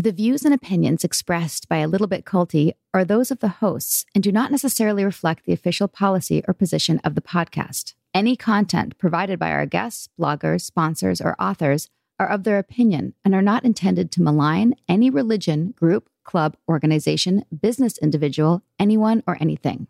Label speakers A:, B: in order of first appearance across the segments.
A: The views and opinions expressed by a little bit culty are those of the hosts and do not necessarily reflect the official policy or position of the podcast. Any content provided by our guests, bloggers, sponsors, or authors are of their opinion and are not intended to malign any religion, group, club, organization, business individual, anyone, or anything.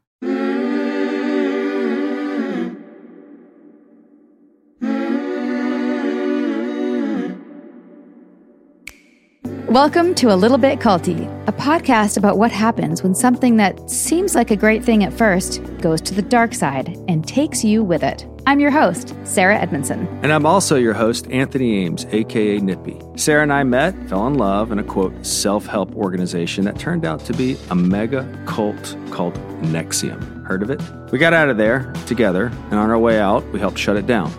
A: Welcome to A Little Bit Culty, a podcast about what happens when something that seems like a great thing at first goes to the dark side and takes you with it. I'm your host, Sarah Edmondson.
B: And I'm also your host, Anthony Ames, aka Nippy. Sarah and I met, fell in love in a quote, self help organization that turned out to be a mega cult called NXIVM. Heard of it? We got out of there together, and on our way out, we helped shut it down.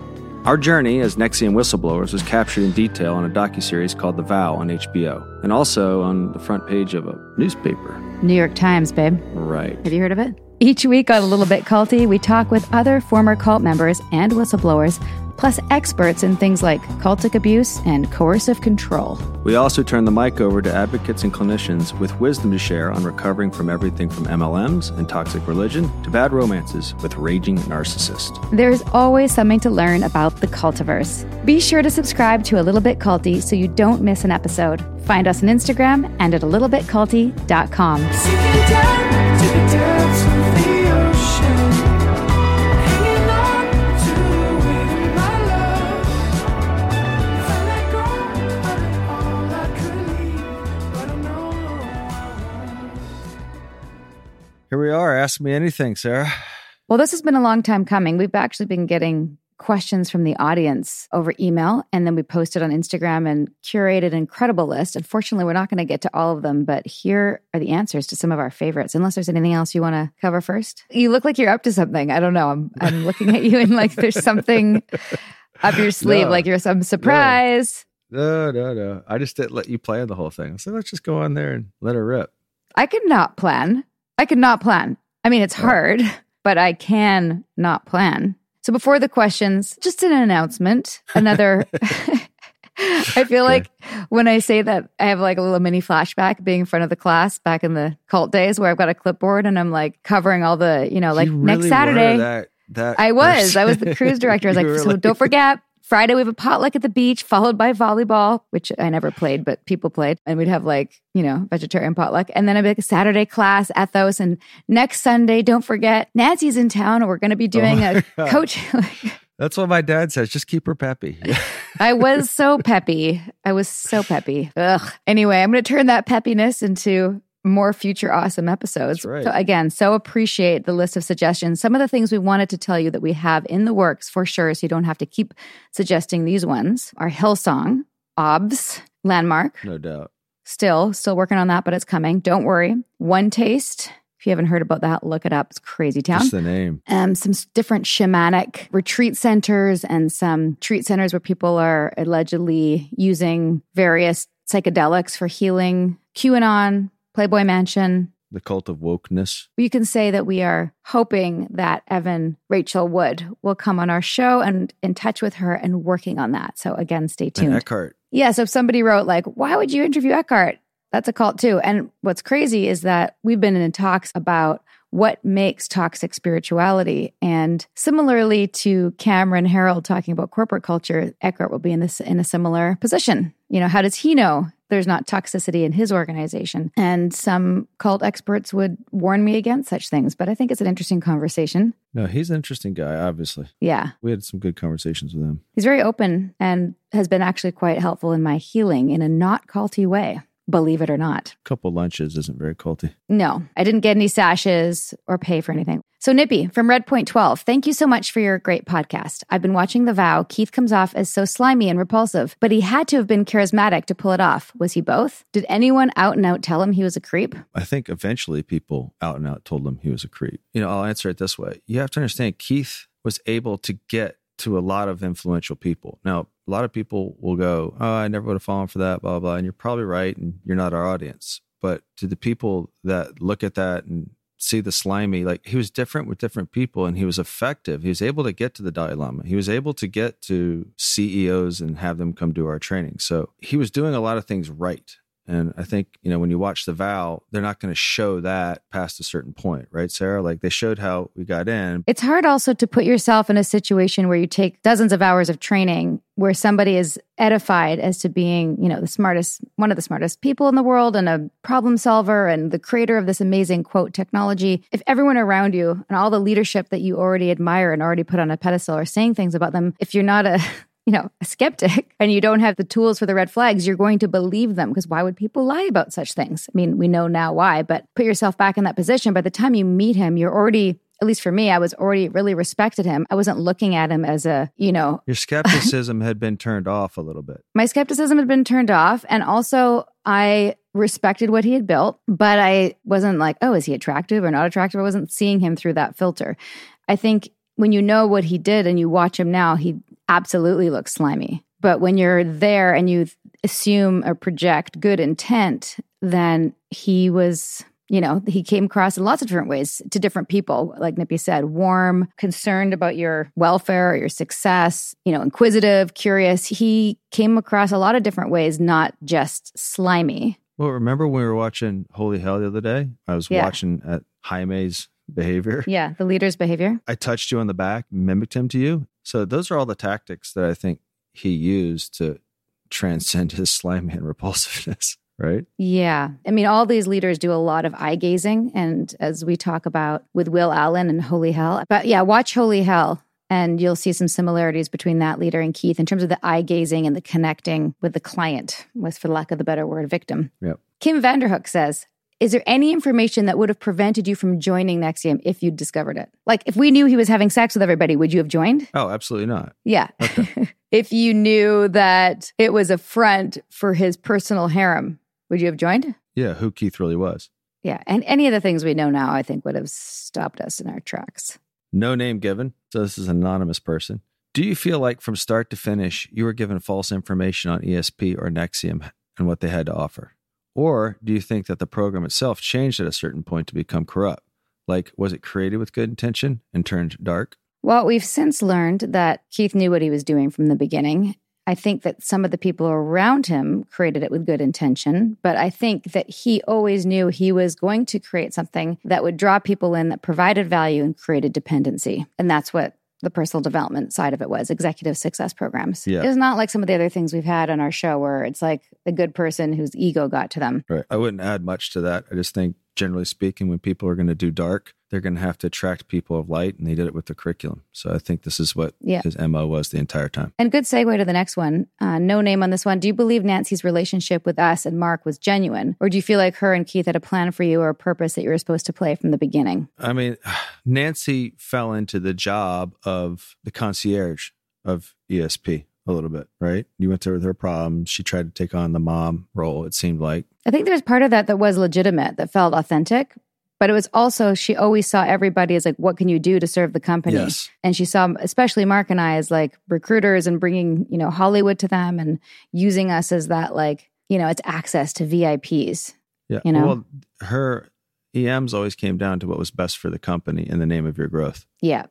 B: Our journey as NXIVM whistleblowers was captured in detail on a docuseries called The Vow on HBO, and also on the front page of a newspaper.
A: New York Times, babe.
B: Right.
A: Have you heard of it? Each week on A Little Bit Culty, we talk with other former cult members and whistleblowers, plus experts in things like cultic abuse and coercive control.
B: We also turn the mic over to advocates and clinicians with wisdom to share on recovering from everything from MLMs and toxic religion to bad romances with raging narcissists.
A: There's always something to learn about the cultiverse. Be sure to subscribe to A Little Bit Culty so you don't miss an episode. Find us on Instagram and at a littlebitculty.com.
B: Here we are. Ask me anything, Sarah.
A: Well, this has been a long time coming. We've actually been getting questions from the audience over email, and then we posted on Instagram and curated an incredible list. Unfortunately, we're not going to get to all of them, but here are the answers to some of our favorites. Unless there's anything else you want to cover first. You look like you're up to something. I don't know. I'm I'm looking at you and like there's something up your sleeve,
B: No.
A: like you're some surprise.
B: No, no, no. I just didn't let you plan the whole thing. So let's just go on there and let her rip.
A: I could not plan. I could not plan. I mean, it's hard, but I can not plan. So before the questions, just an announcement. Another. I feel like when I say that, I have like a little mini flashback being in front of the class back in the cult days where I've got a clipboard and I'm like covering all the, you know, like
B: You
A: next Saturday.
B: That, that
A: I was.
B: person.
A: I was the cruise director. I was like, so don't forget, Friday we have a potluck at the beach, followed by volleyball, which I never played, but people played. And we'd have like, you know, vegetarian potluck. And then I'd be like a Saturday class, ethos. And next Sunday, don't forget, Nancy's in town and we're going to be oh doing
B: my
A: a
B: God.
A: coach.
B: That's what my dad says. Just keep her peppy.
A: I was so peppy. I was so peppy. Ugh. Anyway, I'm going to turn that peppiness into more future awesome episodes.
B: That's right.
A: So again, so appreciate the list of suggestions. Some of the things we wanted to tell you that we have in the works for sure, so you don't have to keep suggesting these ones are Hillsong, OBS, Landmark,
B: no doubt.
A: still, still working on that, but it's coming. Don't worry. One Taste. If you haven't heard about that, look it up. It's crazy town
B: Just the name.
A: um, some different shamanic retreat centers and some retreat centers where people are allegedly using various psychedelics for healing. QAnon, Playboy Mansion.
B: The cult of wokeness.
A: You can say that we are hoping that Evan Rachel Wood will come on our show and in touch with her and working on that. So again, stay
B: And
A: tuned.
B: Eckhart.
A: Yeah. So if somebody wrote like, why would you interview Eckhart? That's a cult too. And what's crazy is that we've been in talks about what makes toxic spirituality. And similarly to Cameron Herold talking about corporate culture, Eckhart will be in this in a similar position. You know, how does he know there's not toxicity in his organization? And some cult experts would warn me against such things, but I think it's an interesting conversation.
B: No, he's an interesting guy, obviously.
A: Yeah.
B: We had some good conversations with him.
A: He's very open and has been actually quite helpful in my healing in a not culty way. Believe it or not.
B: A couple lunches isn't very culty.
A: No, I didn't get any sashes or pay for anything. So, Nippy from Red Point 12, thank you so much for your great podcast. I've been watching The Vow. Keith comes off as so slimy and repulsive, but he had to have been charismatic to pull it off. Was he both? Did anyone out and out tell him he was a creep?
B: I think eventually people out and out told him he was a creep. You know, I'll answer it this way. You have to understand Keith was able to get to a lot of influential people. Now, a lot of people will go, Oh, I never would have fallen for that, blah, blah. And you're probably right. And you're not our audience. But to the people that look at that and see the slimy, like he was different with different people and he was effective. He was able to get to the Dalai Lama. He was able to get to CEOs and have them come do our training. So he was doing a lot of things right. And I think, you know, when you watch The Vow, they're not going to show that past a certain point, right, Sarah? Like they showed how we got in.
A: It's hard also to put yourself in a situation where you take dozens of hours of training where somebody is edified as to being, you know, the smartest, one of the smartest people in the world and a problem solver and the creator of this amazing quote technology. If everyone around you and all the leadership that you already admire and already put on a pedestal are saying things about them, if you're not a you know, a skeptic and you don't have the tools for the red flags, you're going to believe them because why would people lie about such things? I mean, we know now why, but put yourself back in that position. By the time you meet him, you're already at least for me, I was already really respected him. I wasn't looking at him as a, you know,
B: your skepticism had been turned off a little bit.
A: My skepticism had been turned off. And also, I respected what he had built, but I wasn't like, oh, is he attractive or not attractive? I wasn't seeing him through that filter. I think when you know what he did and you watch him now, he absolutely looks slimy. But when you're there and you assume or project good intent, then he was, you know, he came across in lots of different ways to different people. Like Nippy said, warm, concerned about your welfare or your success, you know, inquisitive, curious. He came across a lot of different ways, not just slimy.
B: Well, remember when we were watching Holy Hell the other day? I was yeah. watching at Jaime's behavior.
A: Yeah, the leader's behavior.
B: I touched you on the back, mimicked him to you. So those are all the tactics that I think he used to transcend his slimy and repulsiveness. Right?
A: Yeah. I mean, all these leaders do a lot of eye gazing. And as we talk about with Will Allen and Holy Hell, but yeah, watch Holy Hell and you'll see some similarities between that leader and Keith in terms of the eye gazing and the connecting with the client, was for lack of the better word, victim.
B: Yep.
A: Kim Vanderhook says, is there any information that would have prevented you from joining NXIVM if you'd discovered it? Like, if we knew he was having sex with everybody, would you have joined?
B: Oh, absolutely not.
A: Yeah. Okay. if you knew that it was a front for his personal harem, would you have joined?
B: Yeah, who Keith really was.
A: Yeah. And any of the things we know now, I think, would have stopped us in our tracks.
B: No name given. So this is an anonymous person. Do you feel like from start to finish, you were given false information on ESP or NXIVM and what they had to offer? Or do you think that the program itself changed at a certain point to become corrupt? Like, was it created with good intention and turned dark?
A: Well, we've since learned that Keith knew what he was doing from the beginning. I think that some of the people around him created it with good intention, but I think that he always knew he was going to create something that would draw people in that provided value and created dependency. And that's what the personal development side of it was executive success programs. Yeah. It's not like some of the other things we've had on our show where it's like a good person whose ego got to them.
B: Right. I wouldn't add much to that. I just think generally speaking, when people are going to do dark, they're going to have to attract people of light, and they did it with the curriculum. So I think this is what yeah. his MO was the entire time.
A: And good segue to the next one. Uh, no name on this one. Do you believe Nancy's relationship with us and Mark was genuine? Or do you feel like her and Keith had a plan for you or a purpose that you were supposed to play from the beginning?
B: I mean, Nancy fell into the job of the concierge of ESP a little bit, right? You went there with her problems. She tried to take on the mom role, it seemed like.
A: I think there's part of that that was legitimate, that felt authentic. But it was also, she always saw everybody as like, what can you do to serve the company?
B: Yes.
A: And she saw, especially Mark and I, as like recruiters and bringing, you know, Hollywood to them and using us as that, like, you know, it's access to VIPs.
B: Yeah.
A: You know,
B: well, her EMs always came down to what was best for the company in the name of your growth.
A: Yeah.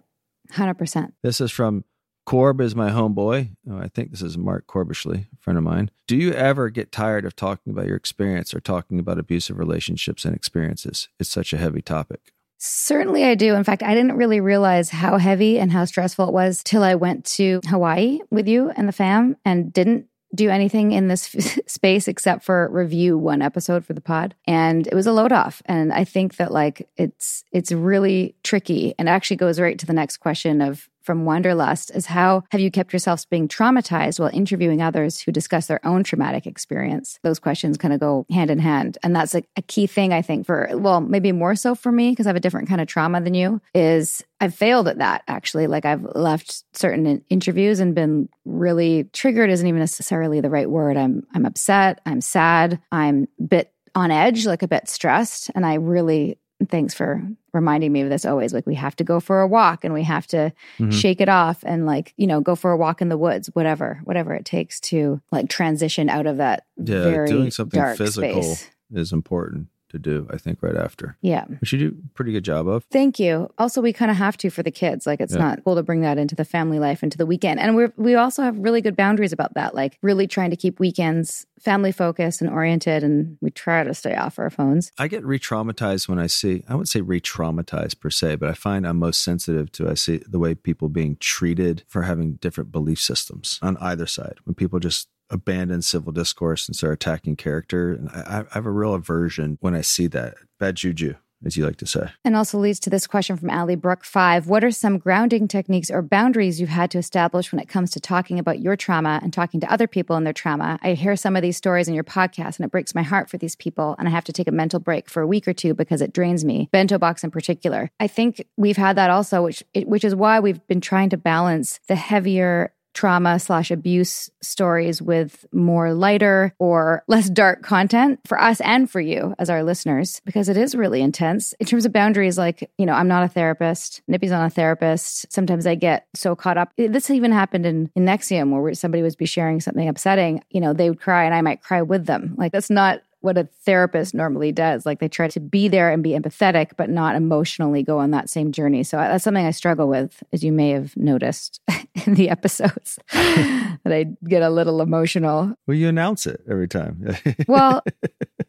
A: 100%.
B: This is from Corb is my homeboy. Oh, I think this is Mark Corbishley, a friend of mine. Do you ever get tired of talking about your experience or talking about abusive relationships and experiences? It's such a heavy topic.
A: Certainly, I do. In fact, I didn't really realize how heavy and how stressful it was till I went to Hawaii with you and the fam and didn't do anything in this space except for review one episode for the pod and it was a load off and i think that like it's it's really tricky and actually goes right to the next question of from Wanderlust is how have you kept yourselves being traumatized while interviewing others who discuss their own traumatic experience? Those questions kind of go hand in hand. And that's a, a key thing, I think, for, well, maybe more so for me, because I have a different kind of trauma than you, is I've failed at that actually. Like I've left certain interviews and been really triggered isn't even necessarily the right word. I'm I'm upset, I'm sad, I'm a bit on edge, like a bit stressed. And I really thanks for reminding me of this always like we have to go for a walk and we have to mm-hmm. shake it off and like you know go for a walk in the woods whatever whatever it takes to like transition out of that yeah very doing something physical space.
B: is important to do, I think, right after.
A: Yeah.
B: Which you do a pretty good job of.
A: Thank you. Also, we kind of have to for the kids. Like, it's yeah. not cool to bring that into the family life, into the weekend. And we're, we also have really good boundaries about that, like really trying to keep weekends family focused and oriented. And we try to stay off our phones.
B: I get re traumatized when I see, I wouldn't say re traumatized per se, but I find I'm most sensitive to I see the way people being treated for having different belief systems on either side. When people just abandon civil discourse and start attacking character. And I, I have a real aversion when I see that. Bad juju as you like to say.
A: And also leads to this question from Ali Brook Five. What are some grounding techniques or boundaries you've had to establish when it comes to talking about your trauma and talking to other people and their trauma? I hear some of these stories in your podcast and it breaks my heart for these people. And I have to take a mental break for a week or two because it drains me, bento box in particular. I think we've had that also, which, which is why we've been trying to balance the heavier trauma slash abuse stories with more lighter or less dark content for us and for you as our listeners because it is really intense. In terms of boundaries like you know i'm not a therapist nippy's not a therapist. Sometimes i get so caught up. This even happened in, in NXIVM where somebody would be sharing something upsetting. You know they would cry and i might cry with them. Like that's not what a therapist normally does. Like they try to be there and be empathetic, but not emotionally go on that same journey. So that's something I struggle with, as you may have noticed in the episodes, that I get a little emotional.
B: Well, you announce it every time.
A: Well,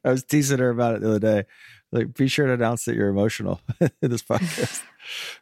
B: I was teasing her about it the other day. Like, be sure to announce that you're emotional in this podcast.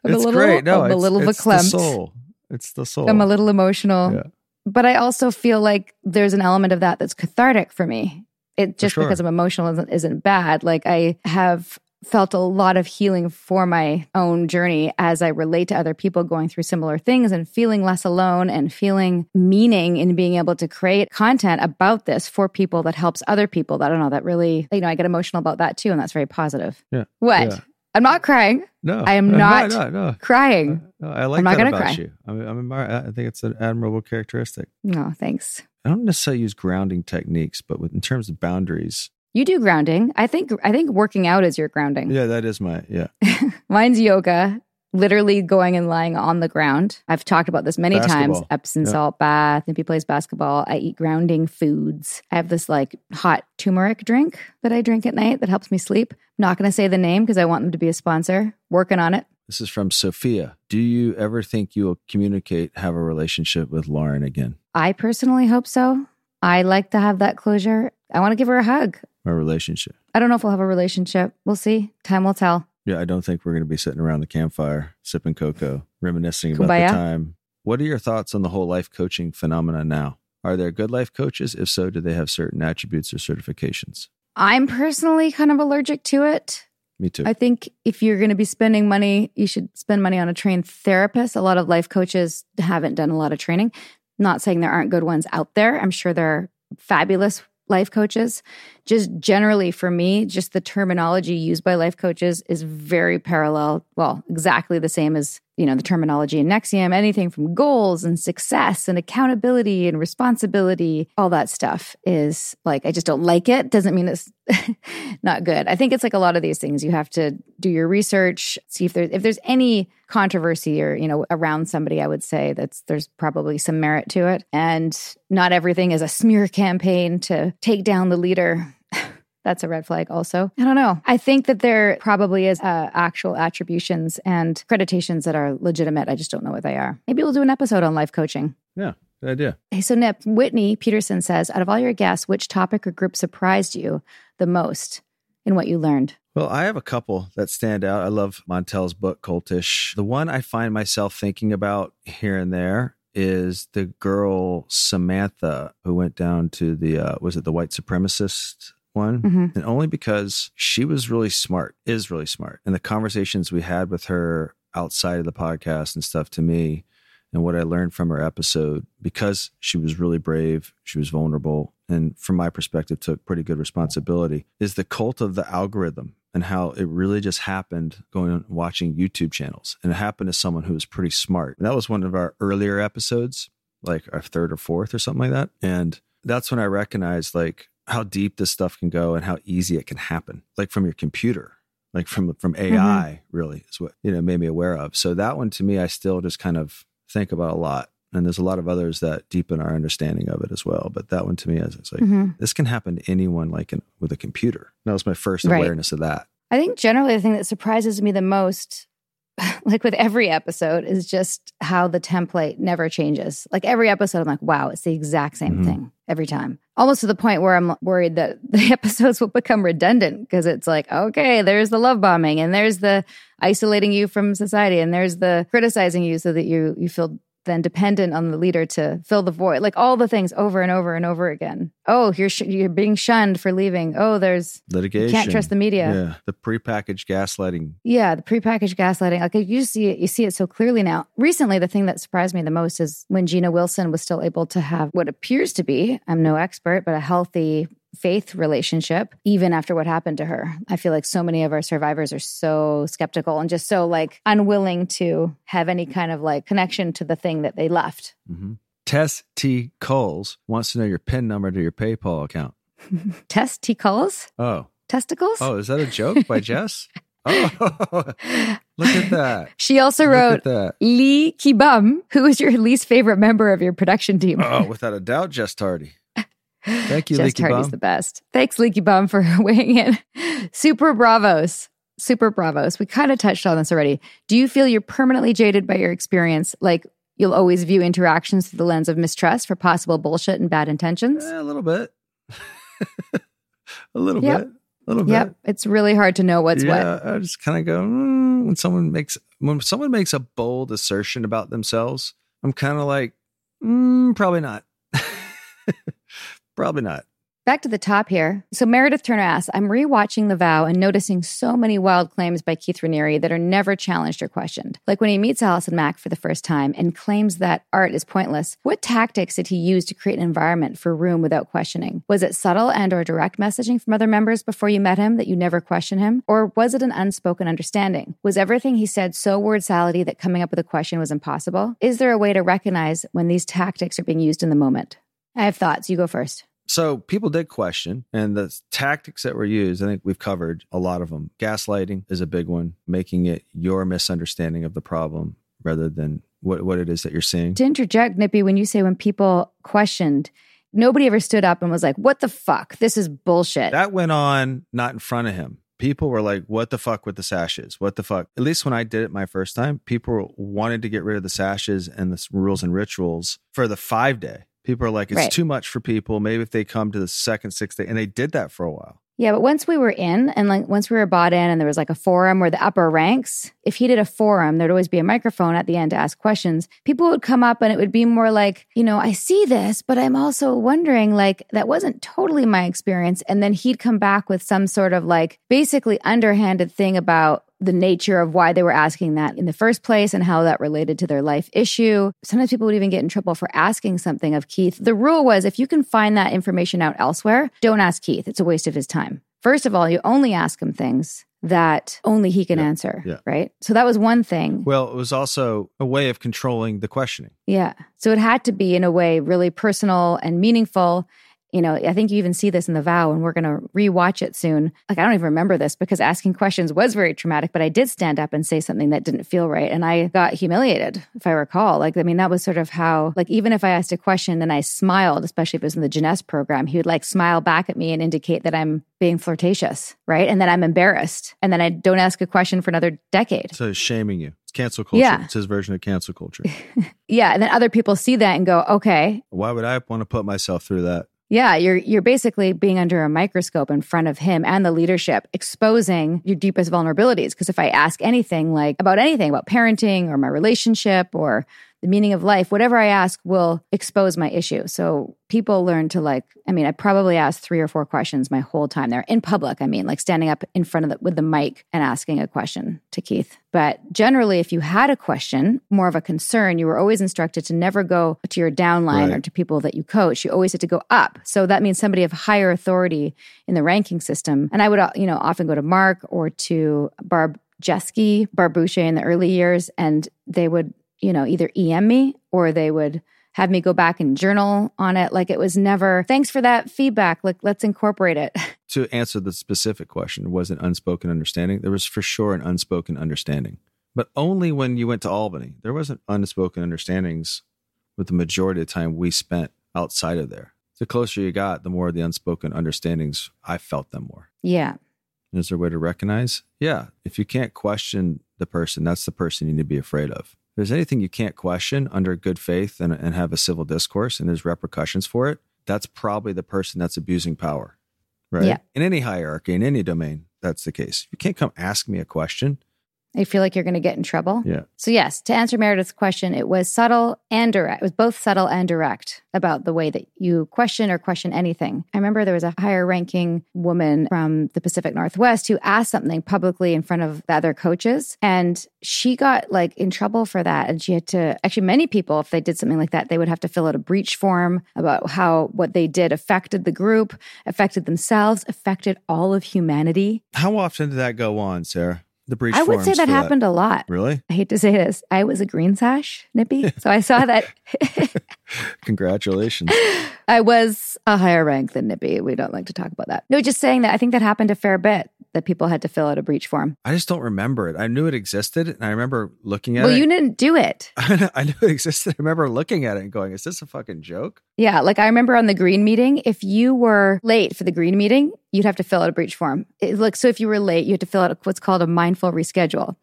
A: I'm it's little, great. No, I'm it's, a little
B: it's
A: verklempt.
B: the soul. It's the soul.
A: I'm a little emotional. Yeah. But I also feel like there's an element of that that's cathartic for me it just sure. because I'm emotional isn't, isn't bad. Like I have felt a lot of healing for my own journey as I relate to other people going through similar things and feeling less alone and feeling meaning in being able to create content about this for people that helps other people. I don't know, that really, you know, I get emotional about that too. And that's very positive.
B: Yeah.
A: What? Yeah. I'm not crying.
B: No,
A: I am not no, no, no. crying.
B: Uh, no, I like I'm not that about cry. you. I, mean, I'm, I think it's an admirable characteristic.
A: No, thanks.
B: I don't necessarily use grounding techniques, but with, in terms of boundaries,
A: you do grounding. I think I think working out is your grounding.
B: Yeah, that is my yeah.
A: Mine's yoga. Literally going and lying on the ground. I've talked about this many basketball. times. Epsom yeah. salt bath. Nippy plays basketball. I eat grounding foods. I have this like hot turmeric drink that I drink at night that helps me sleep. Not going to say the name because I want them to be a sponsor. Working on it.
B: This is from Sophia. Do you ever think you will communicate, have a relationship with Lauren again?
A: I personally hope so. I like to have that closure. I want to give her a hug.
B: A relationship.
A: I don't know if we'll have a relationship. We'll see. Time will tell.
B: Yeah, I don't think we're going to be sitting around the campfire sipping cocoa, reminiscing Kumbaya. about the time. What are your thoughts on the whole life coaching phenomena now? Are there good life coaches? If so, do they have certain attributes or certifications?
A: I'm personally kind of allergic to it.
B: Me too.
A: I think if you're going to be spending money, you should spend money on a trained therapist. A lot of life coaches haven't done a lot of training. Not saying there aren't good ones out there. I'm sure there are fabulous life coaches. Just generally for me, just the terminology used by life coaches is very parallel, well, exactly the same as, you know, the terminology in NXIVM, anything from goals and success and accountability and responsibility, all that stuff is like I just don't like it. Doesn't mean it's not good. I think it's like a lot of these things. You have to do your research, see if there's if there's any controversy or you know around somebody. I would say that's there's probably some merit to it, and not everything is a smear campaign to take down the leader. That's a red flag, also. I don't know. I think that there probably is uh, actual attributions and accreditations that are legitimate. I just don't know what they are. Maybe we'll do an episode on life coaching.
B: Yeah, good idea.
A: Hey, so Nip, Whitney Peterson says, out of all your guests, which topic or group surprised you the most in what you learned?
B: Well, I have a couple that stand out. I love Montell's book, Cultish. The one I find myself thinking about here and there is the girl Samantha who went down to the, uh, was it the white supremacist one? Mm-hmm. And only because she was really smart, is really smart. And the conversations we had with her outside of the podcast and stuff to me and what I learned from her episode because she was really brave, she was vulnerable, and from my perspective, took pretty good responsibility is the cult of the algorithm and how it really just happened going on watching YouTube channels. And it happened to someone who was pretty smart. And that was one of our earlier episodes, like our third or fourth or something like that. And that's when I recognized like how deep this stuff can go and how easy it can happen, like from your computer like from from AI mm-hmm. really is what you know made me aware of. So that one to me, I still just kind of think about a lot. And there's a lot of others that deepen our understanding of it as well. But that one to me is it's like mm-hmm. this can happen to anyone like in, with a computer. That was my first right. awareness of that.
A: I think generally the thing that surprises me the most like with every episode is just how the template never changes. Like every episode, I'm like, wow, it's the exact same mm-hmm. thing every time. Almost to the point where I'm worried that the episodes will become redundant because it's like, okay, there's the love bombing and there's the isolating you from society and there's the criticizing you so that you you feel then dependent on the leader to fill the void. Like all the things over and over and over again. Oh you're sh- you're being shunned for leaving. Oh there's
B: litigation
A: can't trust the media.
B: Yeah. The prepackaged gaslighting.
A: Yeah the prepackaged gaslighting. Like you see it you see it so clearly now. Recently the thing that surprised me the most is when gina wilson was still able to have what appears to be i'm no expert but a healthy faith relationship, even after what happened to her. I feel like so many of our survivors are so skeptical and just so like unwilling to have any kind of like connection to the thing that they left.
B: Mm-hmm. Tess T. Coles wants to know your PIN number to your PayPal account.
A: Tess T. Coles?
B: Oh.
A: Testicles?
B: Oh, is that a joke by Jess? Oh, look at that.
A: She also wrote Lee Kibum, who is your least favorite member of your production team.
B: Oh, without a doubt, Jess Tardy. Thank you,
A: Jess
B: Leaky
A: Tardy's
B: Bum.
A: the best. Thanks, Leaky Bum, for weighing in. Super bravos. Super bravos. We kind of touched on this already. Do you feel you're permanently jaded by your experience? Like you'll always view interactions through the lens of mistrust for possible bullshit and bad intentions?
B: Eh, a little bit. a little yep. bit. A little bit. Yep.
A: It's really hard to know what's
B: yeah,
A: what.
B: I just kind of go mm, when someone makes when someone makes a bold assertion about themselves. I'm kind of like, mm, probably not. Probably not.
A: Back to the top here. So Meredith Turner asks, I'm rewatching The Vow and noticing so many wild claims by Keith Raniere that are never challenged or questioned. Like when he meets Allison Mack for the first time and claims that art is pointless, what tactics did he use to create an environment for room without questioning? Was it subtle and or direct messaging from other members before you met him that you never question him? Or was it an unspoken understanding? Was everything he said so word salady that coming up with a question was impossible? Is there a way to recognize when these tactics are being used in the moment? I have thoughts. You go first.
B: So people did question, and the tactics that were used, I think we've covered a lot of them. Gaslighting is a big one, making it your misunderstanding of the problem rather than what, what it is that you're seeing.
A: To interject, Nippy, when you say when people questioned, nobody ever stood up and was like, what the fuck? This is bullshit.
B: That went on not in front of him. People were like, what the fuck with the sashes? What the fuck? At least when I did it my first time, people wanted to get rid of the sashes and the rules and rituals for the five day People are like, it's right. too much for people. Maybe if they come to the second, sixth day, and they did that for a while.
A: Yeah, but once we were in and like once we were bought in and there was like a forum where the upper ranks, if he did a forum, there'd always be a microphone at the end to ask questions. People would come up and it would be more like, you know, I see this, but I'm also wondering like that wasn't totally my experience. And then he'd come back with some sort of like basically underhanded thing about the nature of why they were asking that in the first place and how that related to their life issue. Sometimes people would even get in trouble for asking something of Keith. The rule was if you can find that information out elsewhere, don't ask Keith. It's a waste of his time. First of all, you only ask him things that only he can
B: yeah,
A: answer,
B: yeah.
A: right? So that was one thing.
B: Well, it was also a way of controlling the questioning.
A: Yeah. So it had to be in a way really personal and meaningful you know, I think you even see this in the vow, and we're going to rewatch it soon. Like, I don't even remember this because asking questions was very traumatic, but I did stand up and say something that didn't feel right. And I got humiliated, if I recall. Like, I mean, that was sort of how, like, even if I asked a question and I smiled, especially if it was in the Jness program, he would like smile back at me and indicate that I'm being flirtatious, right? And then I'm embarrassed. And then I don't ask a question for another decade.
B: So shaming you. It's cancel culture. Yeah. It's his version of cancel culture.
A: yeah. And then other people see that and go, okay.
B: Why would I want to put myself through that?
A: Yeah, you're you're basically being under a microscope in front of him and the leadership, exposing your deepest vulnerabilities. Because if I ask anything like about anything about parenting or my relationship or the meaning of life, whatever I ask will expose my issue. So people learn to like, I mean, I probably asked three or four questions my whole time there in public. I mean, like standing up in front of the, with the mic and asking a question to Keith. But generally, if you had a question, more of a concern, you were always instructed to never go to your downline
B: Right.
A: or to people that you coach. You always had to go up. So that means somebody of higher authority in the ranking system. And I would, uh, you know, often go to Mark or to Barb Jeske, Barbuche in the early years, and they would, you know, either EM me or they would have me go back and journal on it. Like it was never, thanks for that feedback. Like, let's incorporate it.
B: To answer the specific question, was it unspoken understanding? There was for sure an unspoken understanding, but only when you went to Albany. There wasn't unspoken understandings with the majority of the time we spent outside of there. The closer you got, the more the unspoken understandings, I felt them more.
A: Yeah.
B: Is there a way to recognize? Yeah. If you can't question the person, that's the person you need to be afraid of. There's anything you can't question under good faith and, and have a civil discourse and there's repercussions for it, that's probably the person that's abusing power. Right.
A: Yeah.
B: In any hierarchy, in any domain, that's the case. You can't come ask me a question.
A: I feel like you're going to get in trouble.
B: Yeah.
A: So, yes, to answer Meredith's question, it was subtle and direct. It was both subtle and direct about the way that you question or question anything. I remember there was a higher ranking woman from the Pacific Northwest who asked something publicly in front of the other coaches, and she got like in trouble for that. And she had to, actually, many people, if they did something like that, they would have to fill out a breach form about how what they did affected the group, affected themselves, affected all of humanity.
B: How often did that go on, Sarah? The breach
A: I would say that happened a lot.
B: Really?
A: I hate to say this. I was a green sash, Nippy. So I saw that
B: Congratulations.
A: I was a higher rank than Nippy. We don't like to talk about that. No, just saying that I think that happened a fair bit that people had to fill out a breach form.
B: I just don't remember it. I knew it existed and I remember looking at
A: Well,
B: it.
A: Well, you didn't do it.
B: I knew it existed. I remember looking at it and going, is this a fucking joke?
A: Yeah, like I remember on the green meeting, if you were late for the green meeting, you'd have to fill out a breach form. It, look, so if you were late, you had to fill out what's called a mindful reschedule.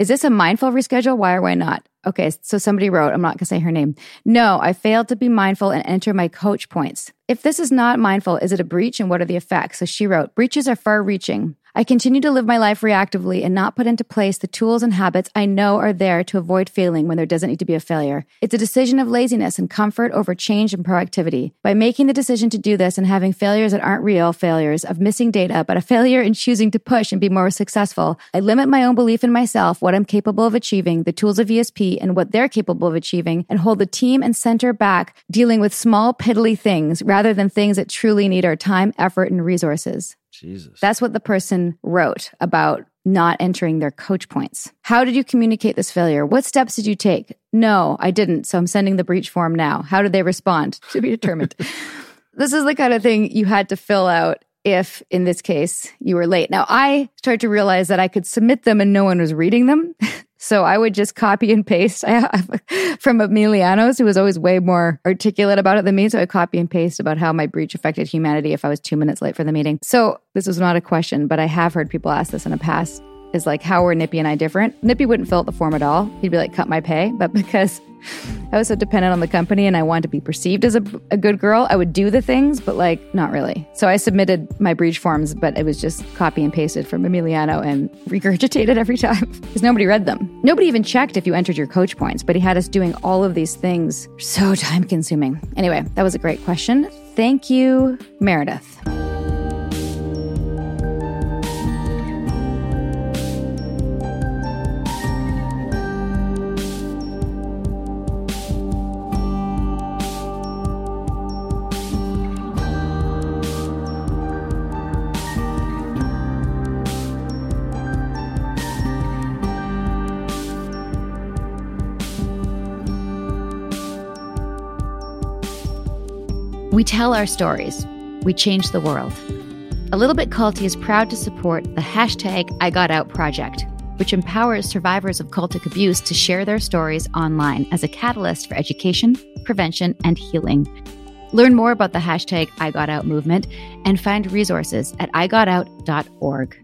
A: Is this a mindful reschedule? Why or why not? Okay, so somebody wrote, I'm not going to say her name. No, I failed to be mindful and enter my coach points. If this is not mindful, is it a breach and what are the effects? So she wrote, breaches are far reaching. I continue to live my life reactively and not put into place the tools and habits I know are there to avoid failing when there doesn't need to be a failure. It's a decision of laziness and comfort over change and proactivity. By making the decision to do this and having failures that aren't real failures of missing data, but a failure in choosing to push and be more successful, I limit my own belief in myself, what I'm capable of achieving, the tools of ESP, and what they're capable of achieving, and hold the team and center back dealing with small, piddly things rather than things that truly need our time, effort, and resources.
B: Jesus.
A: That's what the person wrote about not entering their coach points. How did you communicate this failure? What steps did you take? No, I didn't. So I'm sending the breach form now. How did they respond? To be determined. this is the kind of thing you had to fill out if, in this case, you were late. Now, I started to realize that I could submit them and no one was reading them. So I would just copy and paste I, from Emiliano's, who was always way more articulate about it than me. So I copy and paste about how my breach affected humanity if I was two minutes late for the meeting. So this was not a question, but I have heard people ask this in the past. Is like, how were Nippy and I different? Nippy wouldn't fill out the form at all. He'd be like, cut my pay. But because I was so dependent on the company and I wanted to be perceived as a, a good girl, I would do the things, but like, not really. So I submitted my breach forms, but it was just copy and pasted from Emiliano and regurgitated every time because nobody read them. Nobody even checked if you entered your coach points, but he had us doing all of these things. So time consuming. Anyway, that was a great question. Thank you, Meredith. Tell our stories. We change the world. A Little Bit Culty is proud to support the hashtag I Got Out project, which empowers survivors of cultic abuse to share their stories online as a catalyst for education, prevention, and healing. Learn more about the hashtag I Got Out movement and find resources at igotout.org.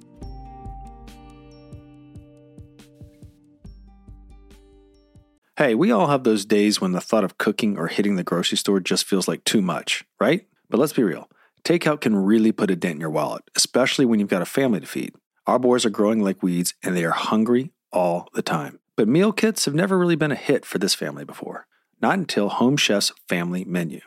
B: Hey, we all have those days when the thought of cooking or hitting the grocery store just feels like too much, right? But let's be real. Takeout can really put a dent in your wallet, especially when you've got a family to feed. Our boys are growing like weeds and they are hungry all the time. But meal kits have never really been a hit for this family before. Not until Home Chef's family menu.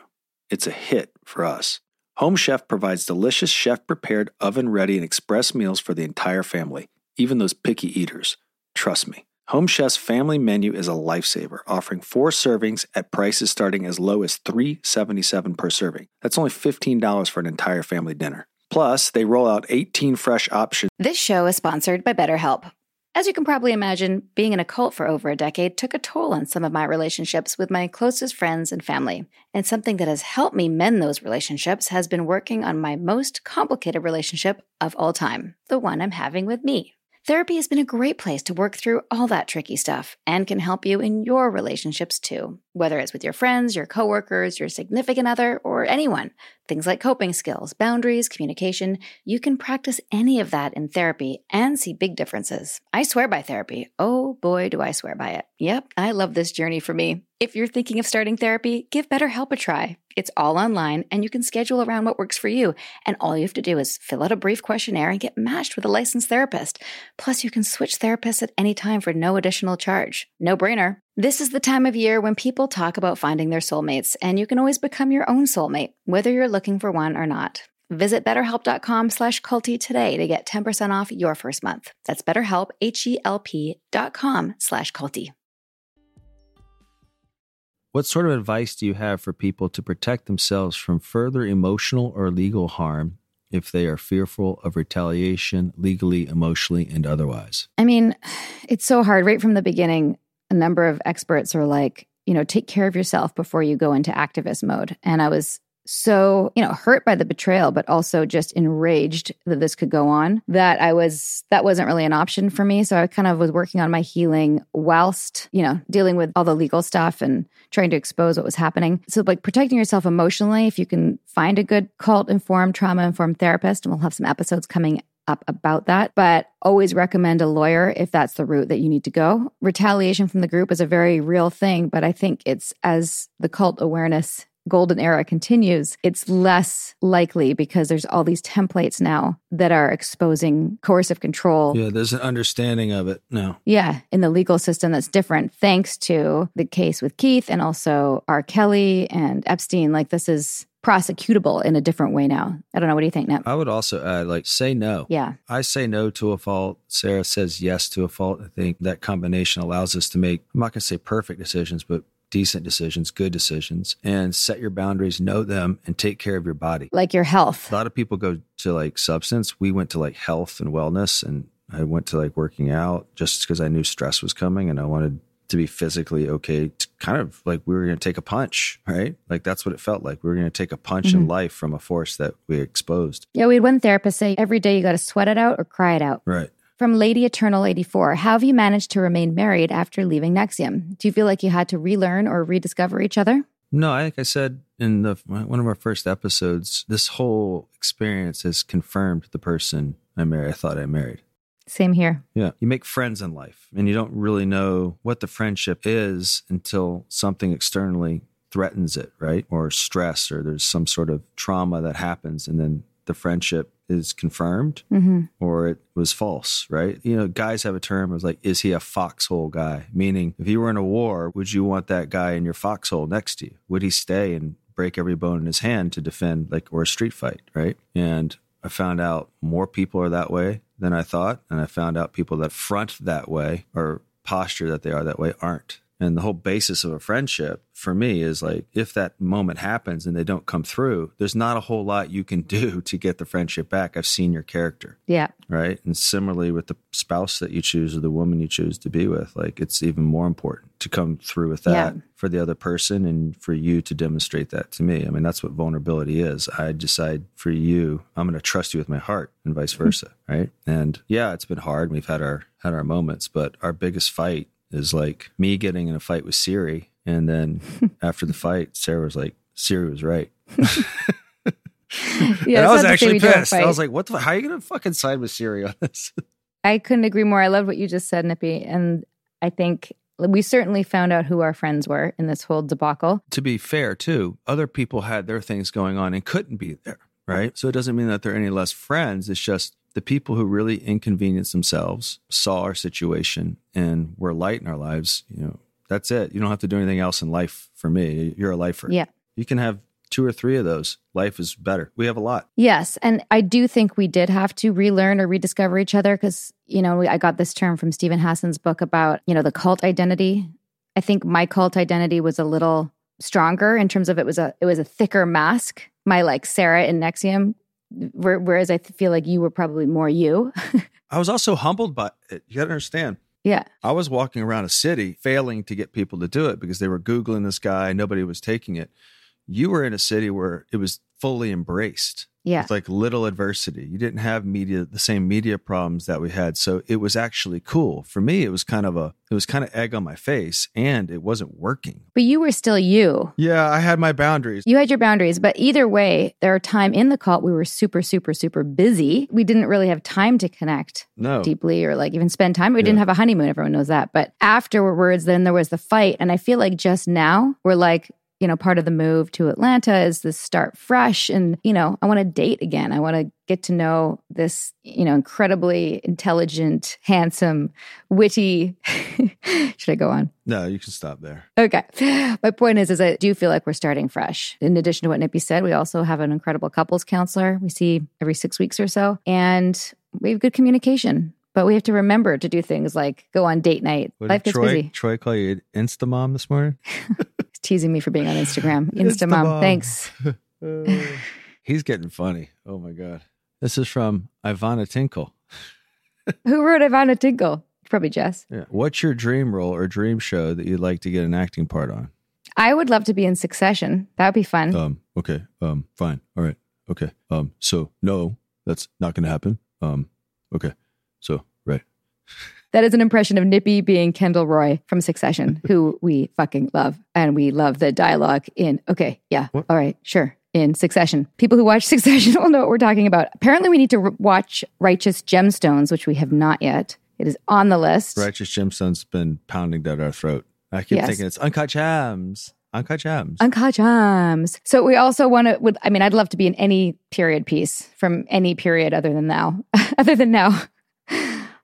B: It's a hit for us. Home Chef provides delicious chef prepared, oven ready, and express meals for the entire family, even those picky eaters. Trust me. Home Chef's family menu is a lifesaver, offering four servings at prices starting as low as $3.77 per serving. That's only $15 for an entire family dinner. Plus, they roll out 18 fresh options.
A: This show is sponsored by BetterHelp. As you can probably imagine, being in a cult for over a decade took a toll on some of my relationships with my closest friends and family. And something that has helped me mend those relationships has been working on my most complicated relationship of all time the one I'm having with me. Therapy has been a great place to work through all that tricky stuff and can help you in your relationships too, whether it's with your friends, your coworkers, your significant other, or anyone. Things like coping skills, boundaries, communication, you can practice any of that in therapy and see big differences. I swear by therapy. Oh boy, do I swear by it. Yep, I love this journey for me. If you're thinking of starting therapy, give BetterHelp a try. It's all online and you can schedule around what works for you. And all you have to do is fill out a brief questionnaire and get matched with a licensed therapist. Plus, you can switch therapists at any time for no additional charge. No brainer. This is the time of year when people talk about finding their soulmates, and you can always become your own soulmate, whether you're looking for one or not. Visit betterhelp.com slash culty today to get 10% off your first month. That's betterhelp, H-E-L-P dot com slash culty.
B: What sort of advice do you have for people to protect themselves from further emotional or legal harm if they are fearful of retaliation legally, emotionally, and otherwise?
A: I mean, it's so hard right from the beginning. A number of experts are like, you know, take care of yourself before you go into activist mode. And I was so, you know, hurt by the betrayal, but also just enraged that this could go on, that I was, that wasn't really an option for me. So I kind of was working on my healing whilst, you know, dealing with all the legal stuff and trying to expose what was happening. So, like protecting yourself emotionally, if you can find a good cult informed, trauma informed therapist, and we'll have some episodes coming up about that, but always recommend a lawyer if that's the route that you need to go. Retaliation from the group is a very real thing, but I think it's as the cult awareness golden era continues, it's less likely because there's all these templates now that are exposing coercive control.
B: Yeah, there's an understanding of it now.
A: Yeah, in the legal system that's different thanks to the case with Keith and also R. Kelly and Epstein. Like, this is prosecutable in a different way now. I don't know. What do you think, Nep?
B: I would also add, like, say no.
A: Yeah.
B: I say no to a fault. Sarah says yes to a fault. I think that combination allows us to make, I'm not going to say perfect decisions, but decent decisions, good decisions, and set your boundaries, know them, and take care of your body.
A: Like your health.
B: A lot of people go to like substance. We went to like health and wellness, and I went to like working out just because I knew stress was coming and I wanted to be physically okay. To kind of like we were going to take a punch, right? Like that's what it felt like. We were going to take a punch mm-hmm. in life from a force that we exposed.
A: Yeah, we had one therapist say every day you got to sweat it out or cry it out.
B: Right.
A: From Lady Eternal 84, how have you managed to remain married after leaving NXIVM Do you feel like you had to relearn or rediscover each other?
B: No, I like I said in the one of our first episodes, this whole experience has confirmed the person I married. I thought I married.
A: Same here.
B: Yeah. You make friends in life and you don't really know what the friendship is until something externally threatens it, right? Or stress or there's some sort of trauma that happens and then the friendship is confirmed mm-hmm. or it was false, right? You know, guys have a term of like, is he a foxhole guy? Meaning, if you were in a war, would you want that guy in your foxhole next to you? Would he stay and break every bone in his hand to defend, like, or a street fight, right? And I found out more people are that way than I thought. And I found out people that front that way or posture that they are that way aren't. And the whole basis of a friendship for me is like if that moment happens and they don't come through, there's not a whole lot you can do to get the friendship back. I've seen your character.
A: Yeah.
B: Right. And similarly with the spouse that you choose or the woman you choose to be with, like it's even more important to come through with that yeah. for the other person and for you to demonstrate that to me. I mean, that's what vulnerability is. I decide for you, I'm going to trust you with my heart and vice mm-hmm. versa. right. And yeah, it's been hard. We've had our, had our moments, but our biggest fight is like me getting in a fight with Siri, and then after the fight, Sarah was like, "Siri was right." yeah, I was actually pissed. I was like, "What the? How are you gonna fucking side with Siri on this?"
A: I couldn't agree more. I love what you just said, Nippy, and I think we certainly found out who our friends were in this whole debacle.
B: To be fair, too, other people had their things going on and couldn't be there, right? So it doesn't mean that they're any less friends. It's just the people who really inconvenienced themselves saw our situation and were light in our lives, you know, that's it. You don't have to do anything else in life for me. You're a lifer.
A: Yeah.
B: You can have two or three of those. Life is better. We have a lot.
A: Yes. And I do think we did have to relearn or rediscover each other because, you know, I got this term from Steven Hassan's book about, you know, the cult identity. I think my cult identity was a little stronger in terms of it was a it was a thicker mask. My like Sarah in NXIVM, whereas I feel like you were probably more you.
B: I was also humbled by it. You got to understand.
A: Yeah.
B: I was walking around a city failing to get people to do it because they were Googling this guy, nobody was taking it. You were in a city where it was fully embraced.
A: Yeah.
B: With like little adversity. You didn't have media, the same media problems that we had. So it was actually cool. For me, it was kind of a, it was kind of egg on my face and it wasn't working.
A: But you were still you.
B: Yeah. I had my boundaries.
A: You had your boundaries. But either way, there are time in the cult we were super, super, super busy. We didn't really have time to connect
B: No.
A: deeply or like even spend time. We didn't have a honeymoon. Everyone knows that. But afterwards, then there was the fight. And I feel like just now we're like, you know, part of the move to Atlanta is this start fresh. And, you know, I want to date again. I want to get to know this, you know, incredibly intelligent, handsome, witty. Should I go on?
B: No, you can stop there.
A: Okay. My point is, is I do feel like we're starting fresh. In addition to what Nippy said, we also have an incredible couples counselor we see every six weeks or so. And we have good communication. But we have to remember to do things like go on date night.
B: What
A: Life gets
B: Troy,
A: busy.
B: Troy call you Insta mom this morning?
A: He's teasing me for being on Instagram. Instamom.
B: Instamom.
A: Thanks.
B: He's getting funny. Oh my God. This is from Ivana Tinkle.
A: Who wrote Ivana Tinkle? Probably Jess.
B: Yeah. What's your dream role or dream show that you'd like to get an acting part on?
A: I would love to be in Succession. That would be fun.
B: Um, okay. Um, fine. All right. Okay. Um, so no, that's not gonna happen. Um, okay. So right.
A: That is an impression of Nippy being Kendall Roy from Succession, who we fucking love. And we love the dialogue in, okay, yeah,
B: What?
A: all right, sure, in Succession. People who watch Succession will know what we're talking about. Apparently, we need to r- watch Righteous Gemstones, which we have not yet. It is on the list.
B: Righteous Gemstones has been pounding down our throat. I keep
A: Yes.
B: thinking it's Uncut Gems. Uncut Gems.
A: Uncut Gems. So we also want to, I mean, I'd love to be in any period piece from any period other than now. other than now.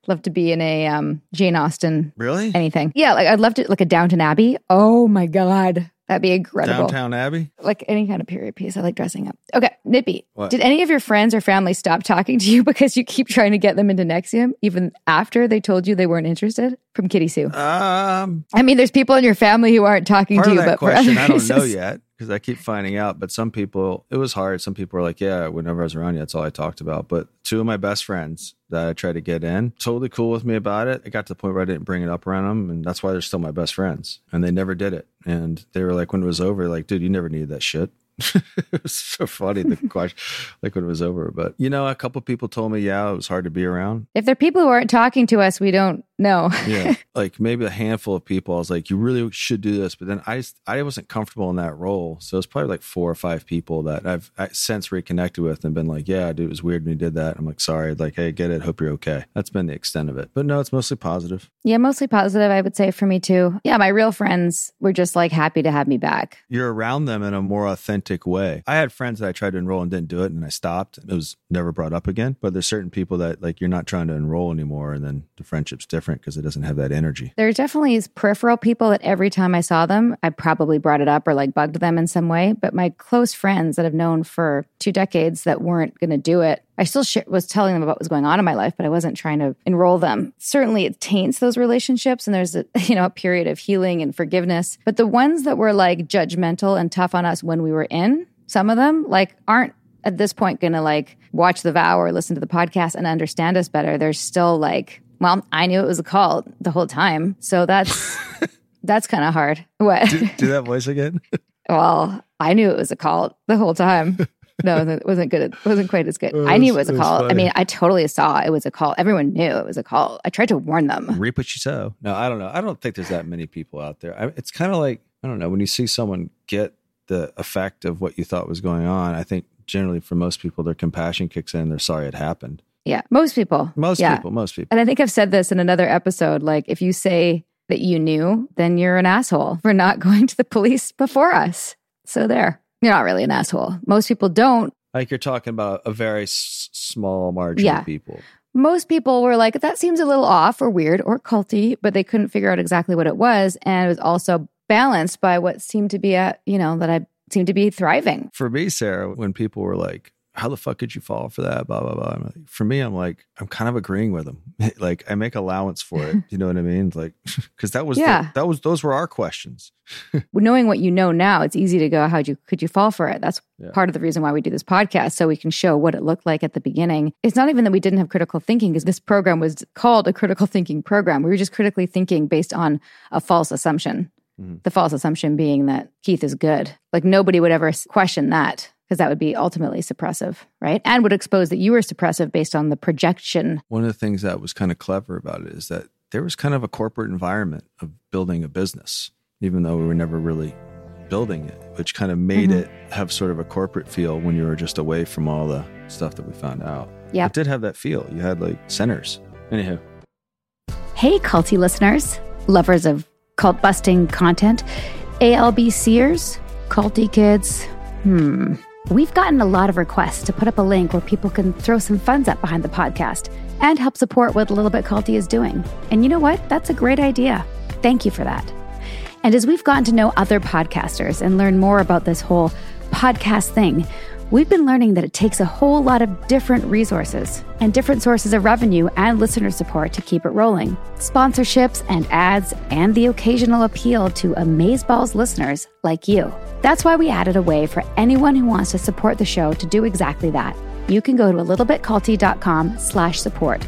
A: Love to be in a um, Jane Austen
B: really?
A: anything. Yeah, like I'd love to like a Downton Abbey. Oh my god, that'd be incredible.
B: Downtown Abbey?
A: Like any kind of period piece. I like dressing up. Okay, Nippy.
B: What?
A: Did any of your friends or family stop talking to you because you keep trying to get them into NXIVM, even after they told you they weren't interested? From Kitty Sue.
B: Um
A: I mean, there's people in your family who aren't talking to you, but for other
B: I don't know
A: reasons-
B: yet because I keep finding out. But some people, it was hard. Some people were like, "Yeah, whenever I was around you, that's all I talked about." But two of my best friends that I tried to get in, totally cool with me about it. It got to the point where I didn't bring it up around them, and that's why they're still my best friends. And they never did it. And they were like, when it was over, like, dude, you never needed that shit. it was so funny the question, like when it was over. But you know, a couple people told me, yeah, it was hard to be around.
A: If there are people who aren't talking to us, we don't know.
B: yeah like maybe a handful of people i was like you really should do this but then i i wasn't comfortable in that role so it's probably like four or five people that i've I since reconnected with and been like yeah dude it was weird when you did that i'm like sorry like hey get it hope you're okay that's been the extent of it but no it's mostly positive
A: yeah, mostly positive, I would say for me too. Yeah, my real friends were just like happy to have me back.
B: you're around them in a more authentic way i had friends that i tried to enroll and didn't do it and i stopped it was never brought up again but there's certain people that like you're not trying to enroll anymore and then the friendship's different because it doesn't have that energy
A: There definitely these peripheral people that every time I saw them, I probably brought it up or like bugged them in some way. But my close friends that I've known for two decades that weren't going to do it, I still sh- was telling them about what was going on in my life, but I wasn't trying to enroll them. Certainly, it taints those relationships, and there's a you know a period of healing and forgiveness. But the ones that were like judgmental and tough on us when we were in, some of them like aren't at this point going to like watch the vow or listen to the podcast and understand us better. They're still like, well, I knew it was a cult the whole time. So that's that's kind of hard. What?
B: do that voice again
A: well, I knew it was a cult the whole time. No, it wasn't good. It wasn't quite as good.
B: Oh,
A: I knew it was a
B: it's
A: cult. I mean, I totally saw it was a cult. Everyone knew it was a cult. I tried to warn them.
B: reap what you sow. No, I don't know. I don't think there's that many people out there. I, it's kind of like I don't know when you see someone get the effect of what you thought was going on. I think generally for most people, their compassion kicks in. They're sorry it happened.
A: Yeah, most people.
B: Most
A: yeah.
B: people, most people.
A: And I think I've said this in another episode. Like, if you say that you knew, then you're an asshole for not going to the police before us. So there. You're not really an asshole. Most people don't
B: Like you're talking about a very s- small margin
A: Yeah.
B: of people.
A: Most people were like, that seems a little off or weird or culty, but they couldn't figure out exactly what it was. And it was also balanced by what seemed to be a, you know, that I seemed to be thriving.
B: For me, Sarah, when people were like, how the fuck could you fall for that? Blah, blah, blah. I'm like, for me, I'm like, I'm kind of agreeing with them. like I make allowance for it. You know what I mean? Like, cause that was, the- that was, those were our questions.
A: Knowing what you know now, it's easy to go, how'd you, could you fall for it? That's
B: Yeah.
A: part of the reason why we do this podcast. So we can show what it looked like at the beginning. It's not even that we didn't have critical thinking because this program was called a critical thinking program. We were just critically thinking based on a false assumption.
B: Mhm.
A: The false assumption being that Keith is good. Like nobody would ever question that because that would be ultimately suppressive, right? And would expose that you were suppressive based on the projection.
B: One of the things that was kind of clever about it is that there was kind of a corporate environment of building a business, even though we were never really building it, which kind of made
A: Mhm.
B: it have sort of a corporate feel when you were just away from all the stuff that we found out.
A: Yeah.
B: It did have that feel. You had like centers. Anywho,
A: Hey, culty listeners, lovers of cult busting content, ALB ALBCers, culty kids. Hmm. We've gotten a lot of requests to put up a link where people can throw some funds up behind the podcast and help support what Little Bit Culty is doing. And you know what? That's a great idea. Thank you for that. And as we've gotten to know other podcasters and learn more about this whole podcast thing, we've been learning that it takes a whole lot of different resources and different sources of revenue and listener support to keep it rolling. Sponsorships and ads, and the occasional appeal to Amazeballs listeners like you. That's why we added a way for anyone who wants to support the show to do exactly that. You can go to a littlebitculty.com slash support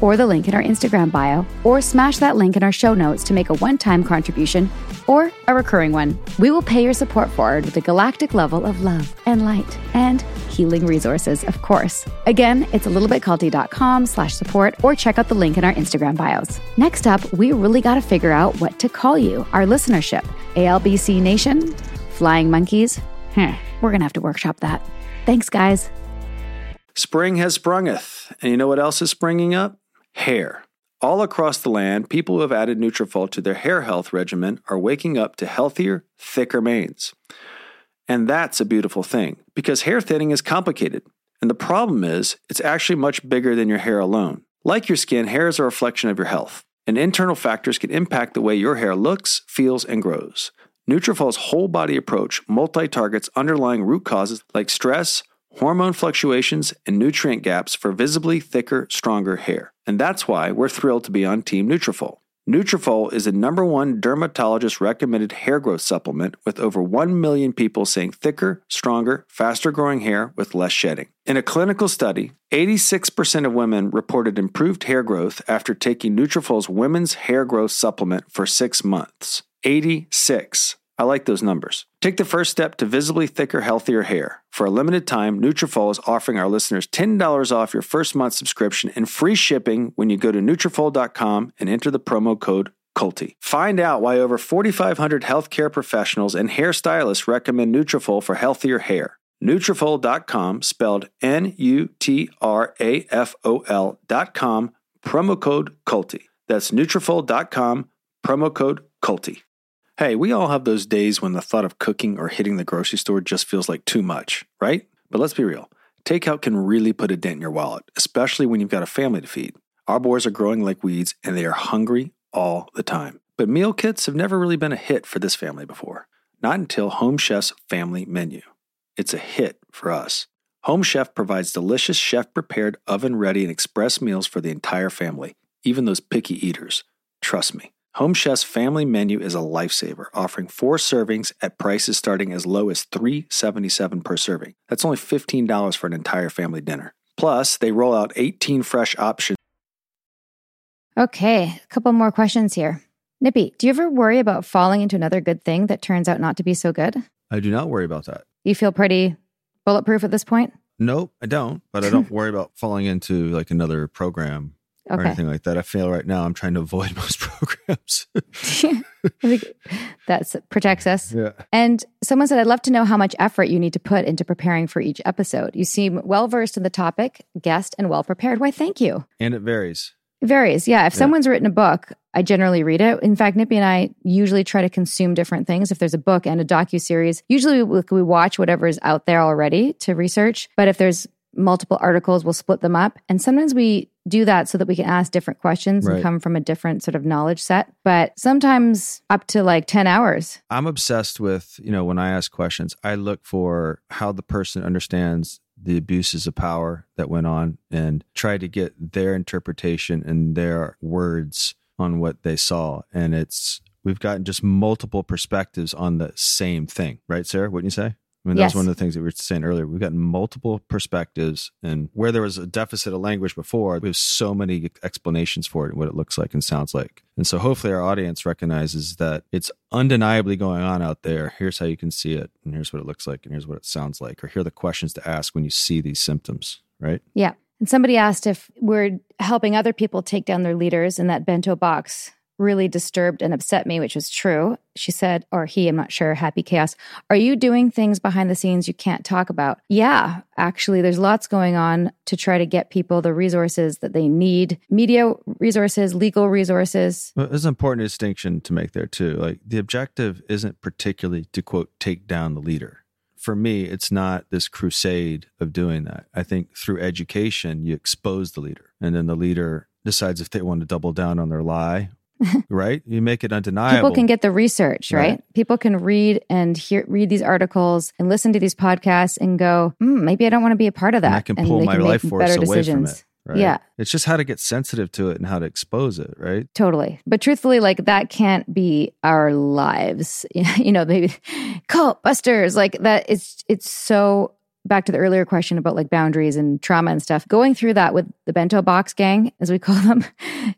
A: or the link in our Instagram bio, or smash that link in our show notes to make a one time contribution or a recurring one. We will pay your support forward with a galactic level of love and light and healing resources, of course. Again, it's a littlebitculty.com slash support or check out the link in our Instagram bios. Next up, we really got to figure out what to call you, our listenership. ALBC Nation? Flying Monkeys? We're going to have to workshop that. Thanks, guys.
B: spring has sprungeth. And you know what else is springing up? Hair. All across the land, people who have added Nutrafol to their hair health regimen are waking up to healthier, thicker manes. And that's a beautiful thing because hair thinning is complicated. And the problem is, it's actually much bigger than your hair alone. Like your skin, hair is a reflection of your health, and internal factors can impact the way your hair looks, feels, and grows. Nutrafol's whole body approach multi targets underlying root causes like stress, hormone fluctuations, and nutrient gaps for visibly thicker, stronger hair. And that's why we're thrilled to be on Team Nutrafol. Nutrafol is the number one dermatologist recommended hair growth supplement with over 1 million people saying thicker, stronger, faster growing hair with less shedding. In a clinical study, 86% of women reported improved hair growth after taking Nutrafol's women's hair growth supplement for 6 months. 86. I like those numbers. Take the first step to visibly thicker, healthier hair. For a limited time, Nutrafol is offering our listeners $10 off your first month subscription and free shipping when you go to Nutrafol.com and enter the promo code CULTY. Find out why over 4,500 healthcare professionals and hairstylists recommend Nutrafol for healthier hair. Nutrafol.com, spelled N-U-T-R-A-F-O-L dot com, promo code CULTY. That's Nutrafol.com, promo code CULTY. Hey, we all have those days when the thought of cooking or hitting the grocery store just feels like too much, right? But let's be real. Takeout can really put a dent in your wallet, especially when you've got a family to feed. Our boys are growing like weeds and they are hungry all the time. But meal kits have never really been a hit for this family before. Not until Home Chef's family menu. It's a hit for us. Home Chef provides delicious chef prepared, oven ready, and express meals for the entire family, even those picky eaters. Trust me. Home Chef's family menu is a lifesaver, offering four servings at prices starting as low as $3.77 per serving. That's only $15 for an entire family dinner. Plus, they roll out 18 fresh options.
A: Okay, a couple more questions here. Nippy, do you ever worry about falling into another good thing that turns out not to be so good?
B: I do not worry about that.
A: You feel pretty bulletproof at this point?
B: Nope, I don't. But I don't worry about falling into like another program or
A: Okay.
B: anything like that. I feel right now I'm trying to avoid most programs.
A: I think that protects us.
B: yeah.
A: And someone said, I'd love to know how much effort you need to put into preparing for each episode. You seem well versed in the topic, guest, and well prepared. Why, thank you.
B: And it varies.
A: It varies. Yeah. If
B: Yeah.
A: someone's written a book, I generally read it. In fact, Nippy and I usually try to consume different things. If there's a book and a docu series, usually we, we watch whatever is out there already to research. But if there's multiple articles, we'll split them up. And sometimes we do that so that we can ask different questions
B: Right.
A: and come from a different sort of knowledge set. But sometimes up to like 10 hours.
B: I'm obsessed with, you know, when I ask questions, I look for how the person understands the abuses of power that went on and try to get their interpretation and their words on what they saw. And it's, we've gotten just multiple perspectives on the same thing, right, Sarah? Wouldn't you say? I mean, that
A: Yes.
B: was one of the things that we were saying earlier. We've got multiple perspectives, and where there was a deficit of language before, we have so many explanations for it and what it looks like and sounds like. And so, hopefully, our audience recognizes that it's undeniably going on out there. Here's how you can see it, and here's what it looks like, and here's what it sounds like, or here are the questions to ask when you see these symptoms, right?
A: Yeah. And somebody asked if we're helping other people take down their leaders, in that bento box really disturbed and upset me, which was true. She said, or he, I'm not sure, happy chaos. Are you doing things behind the scenes you can't talk about? Yeah, actually, there's lots going on to try to get people the resources that they need media resources, legal resources.
B: Well, there's an important distinction to make there too. Like the objective isn't particularly to quote take down the leader. For me, it's not this crusade of doing that. I think through education, you expose the leader, and then the leader decides if they want to double down on their lie. right? You make it undeniable.
A: People can get the research, right?
B: Right.
A: People can read and hear, read these articles and listen to these podcasts and go, hmm, maybe I don't want to be a part of that.
B: and I can pull my
A: make
B: life force
A: better
B: away
A: decisions.
B: from it. Right?
A: Yeah.
B: It's just how to get sensitive to it and how to expose it, right?
A: Totally. But truthfully, like that can't be our lives. You know, maybe cult busters, like that it's it's so back to the earlier question about like boundaries and trauma and stuff. Going through that with the bento box gang, as we call them,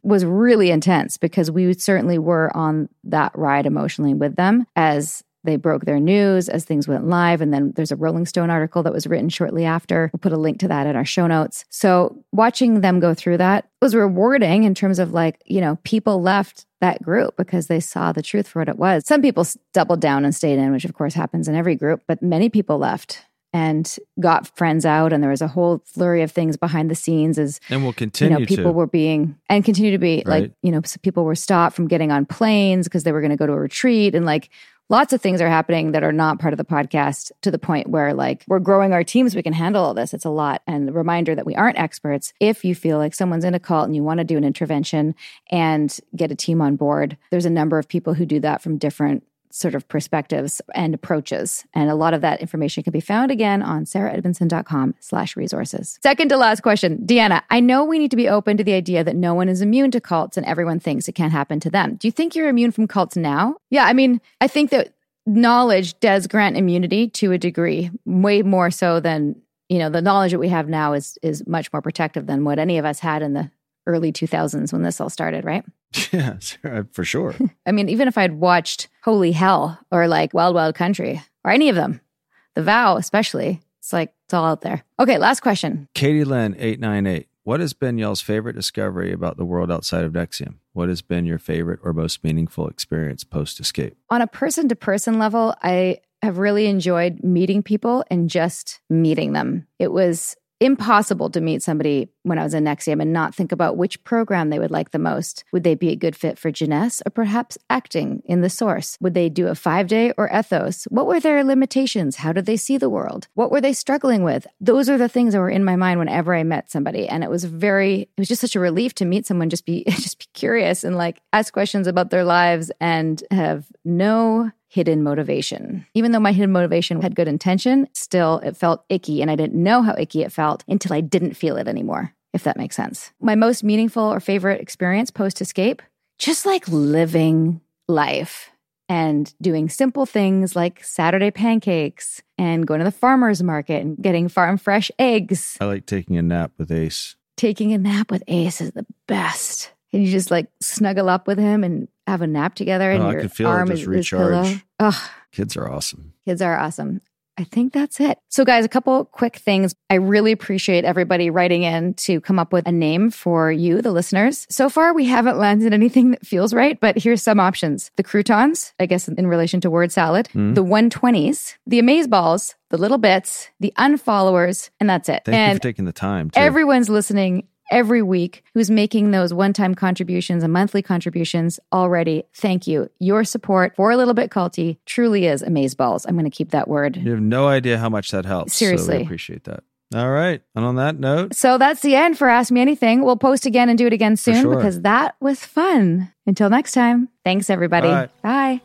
A: was really intense because we certainly were on that ride emotionally with them as they broke their news as things went live. And then there's a Rolling Stone article that was written shortly after. We'll put a link to that in our show notes. So watching them go through that was rewarding in terms of like, you know, people left that group because they saw the truth for what it was. Some people doubled down and stayed in, which of course happens in every group, but many people left and got friends out. And there was a whole flurry of things behind the scenes as
B: And we'll continue
A: you know, people
B: to.
A: were being and continue to be like, you know, so people were stopped from getting on planes because they were going to go to a retreat and like lots of things are happening that are not part of the podcast to the point where like we're growing our teams we can handle all this it's a lot and the reminder that we aren't experts if you feel like someone's in a cult and you want to do an intervention and get a team on board there's a number of people who do that from different sort of perspectives and approaches. And a lot of that information can be found again on sarahedmondson.com slash resources. Second to last question. Deanna, I know we need to be open to the idea that no one is immune to cults and everyone thinks it can't happen to them. Do you think you're immune from cults now? Yeah, I mean, I think that knowledge does grant immunity to a degree, way more so than, you know, the knowledge that we have now is is much more protective than what any of us had in the early 2000s when this all started, right?
B: yeah, for sure.
A: I mean, even if I'd watched Holy Hell or like Wild Wild Country or any of them, The Vow especially, it's like it's all out there. Okay, last question.
B: Katie Lynn, 898. What has been y'all's favorite discovery about the world outside of NXIVM? What has been your favorite or most meaningful experience post escape?
A: On a person to person level, I have really enjoyed meeting people and just meeting them. It was impossible to meet somebody when I was in NXIVM and not think about which program they would like the most. Would they be a good fit for Jness or perhaps acting in the source? Would they do a five day or ethos? What were their limitations? How did they see the world? What were they struggling with? Those are the things that were in my mind whenever I met somebody. And it was very, it was just such a relief to meet someone, just be, just be curious and like ask questions about their lives and have no hidden motivation. Even though my hidden motivation had good intention, still it felt icky and I didn't know how icky it felt until I didn't feel it anymore, if that makes sense. My most meaningful or favorite experience post escape, just like living life and doing simple things like Saturday pancakes and going to the farmer's market and getting farm fresh eggs.
B: I like taking a nap with Ace.
A: Taking a nap with Ace is the best. And you just like snuggle up with him and have a nap together oh, and
B: Oh, I
A: your
B: can feel it
A: arm
B: just
A: is
B: recharge.
A: Ugh,
B: Kids are awesome.
A: Kids are awesome. I think that's it. So, guys, a couple quick things. I really appreciate everybody writing in to come up with a name for you, the listeners. So far, we haven't landed anything that feels right, but here's some options the croutons, I guess in relation to word salad,
B: Hmm.
A: the 120s, the amaze balls, the little bits, the unfollowers, and that's it.
B: Thank you for taking the time. Too.
A: everyone's listening every week who's making those one time contributions and monthly contributions already. Thank you. Your support for a little bit culty truly is amazeballs. I'm going to keep that word.
B: You have no idea how much that helps. So
A: Seriously.
B: we appreciate that. All right. And on that note,
A: So that's the end for Ask Me Anything. We'll post again and do it again soon
B: sure.
A: because that was fun. Until next time, thanks everybody.
B: Bye.
A: Bye.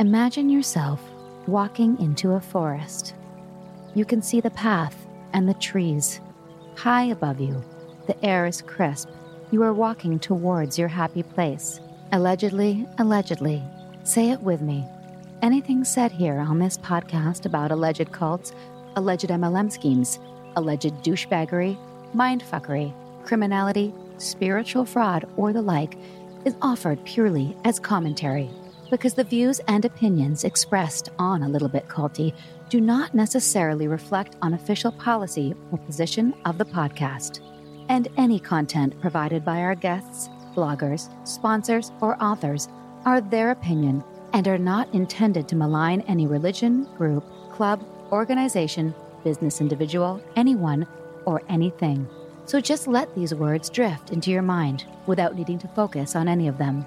A: Imagine yourself walking into a forest. You can see the path and the trees. High above you, the air is crisp. You are walking towards your happy place. Allegedly, allegedly. Say it with me. Anything said here on this podcast about alleged cults, alleged MLM schemes, alleged douchebaggery, mindfuckery, criminality, spiritual fraud, or the like is offered purely as commentary because the views and opinions expressed on A Little Bit Culty do not necessarily reflect on official policy or position of the podcast. And any content provided by our guests, bloggers, sponsors, or authors are their opinion and are not intended to malign any religion, group, club, organization, business individual, anyone, or anything. So just let these words drift into your mind without needing to focus on any of them.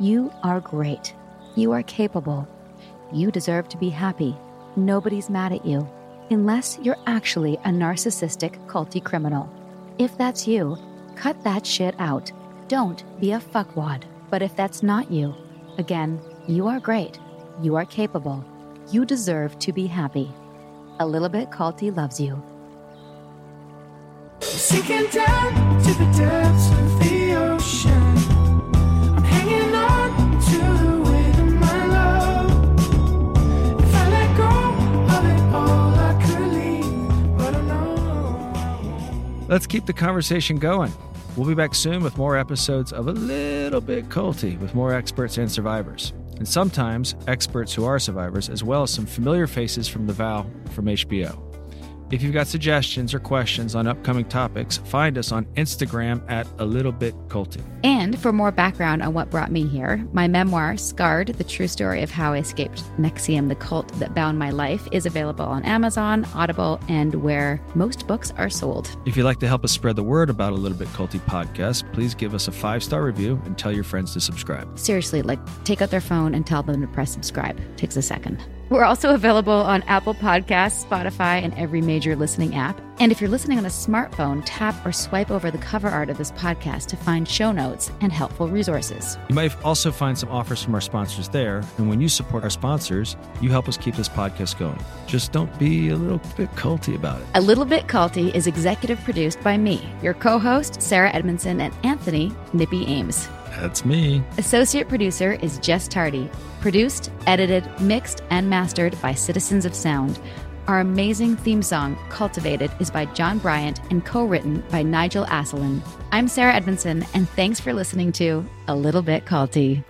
A: You are great. You are capable. You deserve to be happy. Nobody's mad at you, unless you're actually a narcissistic, culty criminal. If that's you, cut that shit out. Don't be a fuckwad. But if that's not you, again, you are great. You are capable. You deserve to be happy. A little bit culty loves you.
C: Sinking down to the depths
B: let's keep the conversation going. We'll be back soon with more episodes of A Little Bit Culty with more experts and survivors. And sometimes experts who are survivors, as well as some familiar faces from The Vow from HBO. If you've got suggestions or questions on upcoming topics, find us on Instagram at A Little Bit Culty.
A: And for more background on what brought me here, my memoir, Scarred The True Story of How I Escaped NXIVM, the cult that bound my life, is available on Amazon, Audible, and where most books are sold.
B: If you'd like to help us spread the word about A Little Bit Culty podcast, please give us a five star review and tell your friends to subscribe.
A: Seriously, like take out their phone and tell them to press subscribe. Takes a second. We're also available on Apple Podcasts, Spotify, and every major listening app. And if you're listening on a smartphone, tap or swipe over the cover art of this podcast to find show notes and helpful resources.
B: You might also find some offers from our sponsors there. And when you support our sponsors, you help us keep this podcast going. Just don't be a little bit culty about it.
A: A Little Bit Culty is executive produced by me, your co host, Sarah Edmondson, and Anthony Nippy Ames.
B: That's me.
A: Associate producer is Jess Tardy. Produced, edited, mixed, and mastered by Citizens of Sound. Our amazing theme song, Cultivated, is by John Bryant and co written by Nigel Asselin. I'm Sarah Edmondson, and thanks for listening to A Little Bit Culty.